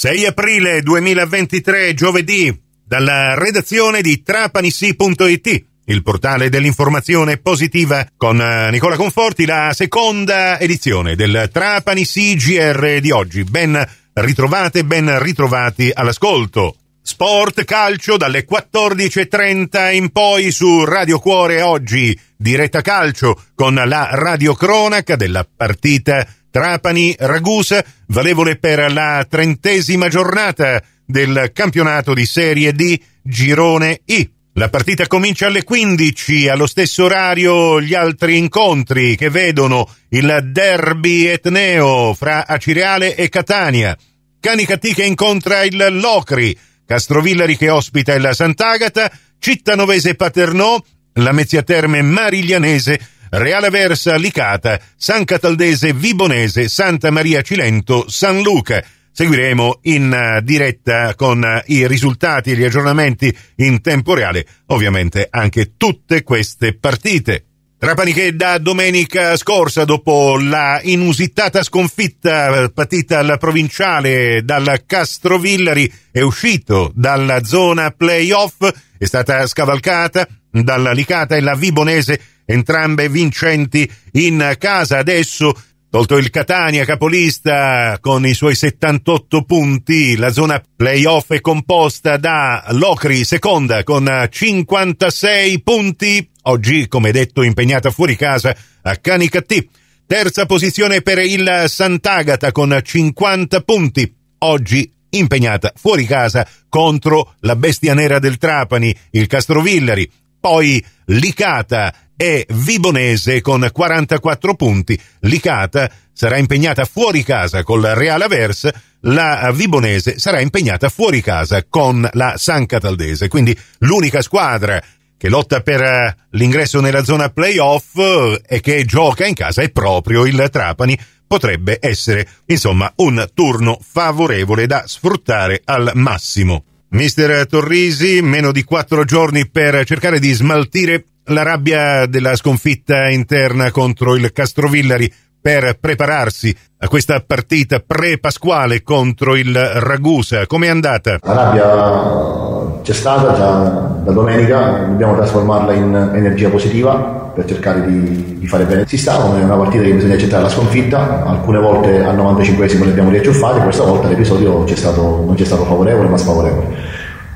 6 aprile 2023, giovedì, dalla redazione di trapanisi.it, il portale dell'informazione positiva, con eh, Nicola Conforti, la seconda edizione del Trapani CGR di oggi. Ben ritrovate, ben ritrovati all'ascolto. Sport calcio dalle 14.30 in poi su Radio Cuore oggi, diretta calcio con la radiocronaca della partita Trapani-Ragusa, valevole per la trentesima giornata del campionato di Serie D Girone I. La partita comincia alle 15, allo stesso orario gli altri incontri che vedono il derby etneo fra Acireale e Catania, Canicati che incontra il Locri, Castrovillari che ospita il Sant'Agata, Cittanovese Paternò, la Mezzia Terme Mariglianese Reale Versa Licata, San Cataldese Vibonese, Santa Maria Cilento, San Luca. Seguiremo in eh, diretta con eh, i risultati e gli aggiornamenti in tempo reale, ovviamente anche tutte queste partite. Trapani che da domenica scorsa, dopo la inusitata sconfitta eh, patita alla provinciale dal Castrovillari, è uscito dalla zona playoff, è stata scavalcata dalla Licata e la Vibonese entrambe vincenti in casa. Adesso, tolto il Catania capolista con i suoi 78 punti, la zona playoff è composta da Locri seconda con 56 punti, oggi come detto impegnata fuori casa a Canicattì. Terza posizione per il Sant'Agata con 50 punti, oggi impegnata fuori casa contro la bestia nera del Trapani, il Castrovillari. Poi Licata e Vibonese con 44 punti. Licata sarà impegnata fuori casa col Real Avers, la Vibonese sarà impegnata fuori casa con la San Cataldese. Quindi l'unica squadra che lotta per eh, l'ingresso nella zona playoff eh, e che gioca in casa è proprio il Trapani. Potrebbe essere, insomma, un turno favorevole da sfruttare al massimo. Mister Torrisi, meno di quattro giorni per cercare di smaltire la rabbia della sconfitta interna contro il Castrovillari per prepararsi a questa partita pre-pasquale contro il Ragusa. Com'è andata? La rabbia c'è stata già da domenica, dobbiamo trasformarla in energia positiva per cercare di, di fare bene. Si sta, è una partita che bisogna accettare la sconfitta, alcune volte al 95esimo le abbiamo riacciuffate, questa volta l'episodio c'è stato, non c'è stato favorevole ma sfavorevole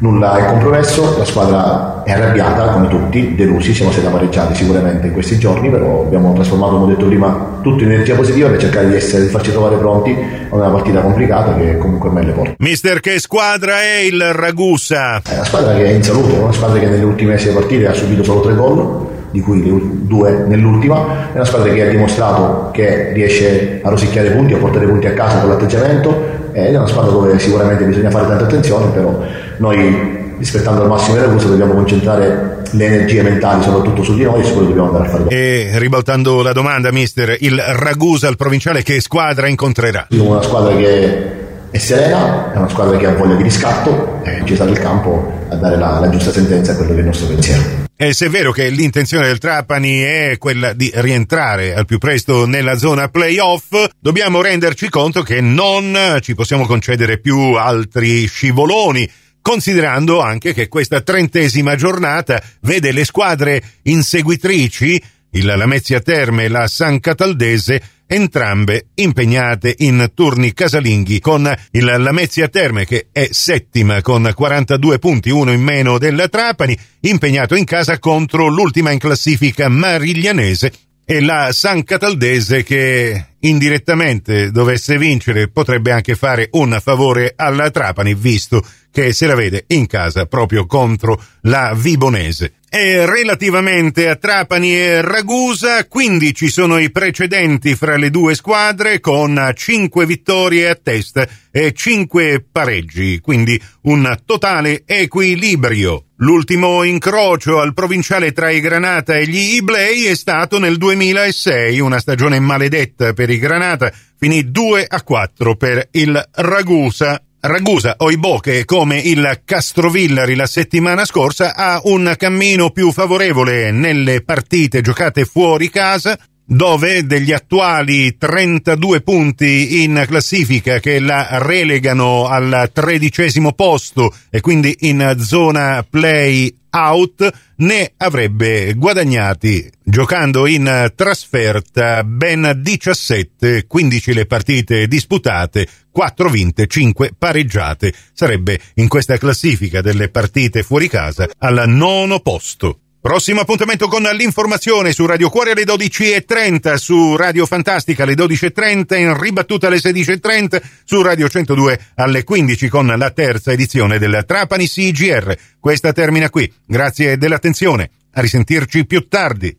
nulla è compromesso, la squadra è arrabbiata come tutti, delusi, siamo stati amareggiati sicuramente in questi giorni, però abbiamo trasformato, come ho detto prima, tutto in energia positiva per cercare di, essere, di farci trovare pronti a una partita complicata che comunque ormai le porta. Mister, che squadra è il Ragusa? È una squadra che è in salute, una squadra che nelle ultime sei partite ha subito solo tre gol, di cui due nell'ultima, è una squadra che ha dimostrato che riesce a rosicchiare punti, a portare punti a casa con l'atteggiamento, è una squadra dove sicuramente bisogna fare tanta attenzione, però noi rispettando al massimo le regole dobbiamo concentrare le energie mentali soprattutto su di noi e su quello che dobbiamo andare a fare. E ribaltando la domanda, mister, il Ragusa, il provinciale, che squadra incontrerà? Una squadra che è serena, è una squadra che ha voglia di riscatto e ci sta nel campo a dare la, la giusta sentenza a quello che è il nostro pensiero. E se è vero che l'intenzione del Trapani è quella di rientrare al più presto nella zona playoff, dobbiamo renderci conto che non ci possiamo concedere più altri scivoloni considerando anche che questa trentesima giornata vede le squadre inseguitrici, il Lamezia Terme e la San Cataldese, entrambe impegnate in turni casalinghi con il Lamezia Terme che è settima con 42 punti, uno in meno del Trapani, impegnato in casa contro l'ultima in classifica Mariglianese e la San Cataldese che indirettamente dovesse vincere potrebbe anche fare un favore alla Trapani visto che se la vede in casa proprio contro la Vibonese. E relativamente a Trapani e Ragusa, 15 sono i precedenti fra le due squadre con 5 vittorie a testa e 5 pareggi, quindi un totale equilibrio. L'ultimo incrocio al provinciale tra i Granata e gli Iblei è stato nel 2006, una stagione maledetta per i Granata, finì 2 a 4 per il Ragusa. Ragusa Oibò che come il Castrovillari la settimana scorsa ha un cammino più favorevole nelle partite giocate fuori casa dove degli attuali 32 punti in classifica che la relegano al tredicesimo posto e quindi in zona play out ne avrebbe guadagnati giocando in trasferta ben 17, 15 le partite disputate, 4 vinte, 5 pareggiate. Sarebbe in questa classifica delle partite fuori casa al nono posto. Prossimo appuntamento con l'informazione su Radio Cuore alle 12.30, su Radio Fantastica alle 12.30, in ribattuta alle 16.30, su Radio 102 alle 15 con la terza edizione del Trapani CGR. Questa termina qui. Grazie dell'attenzione. A risentirci più tardi.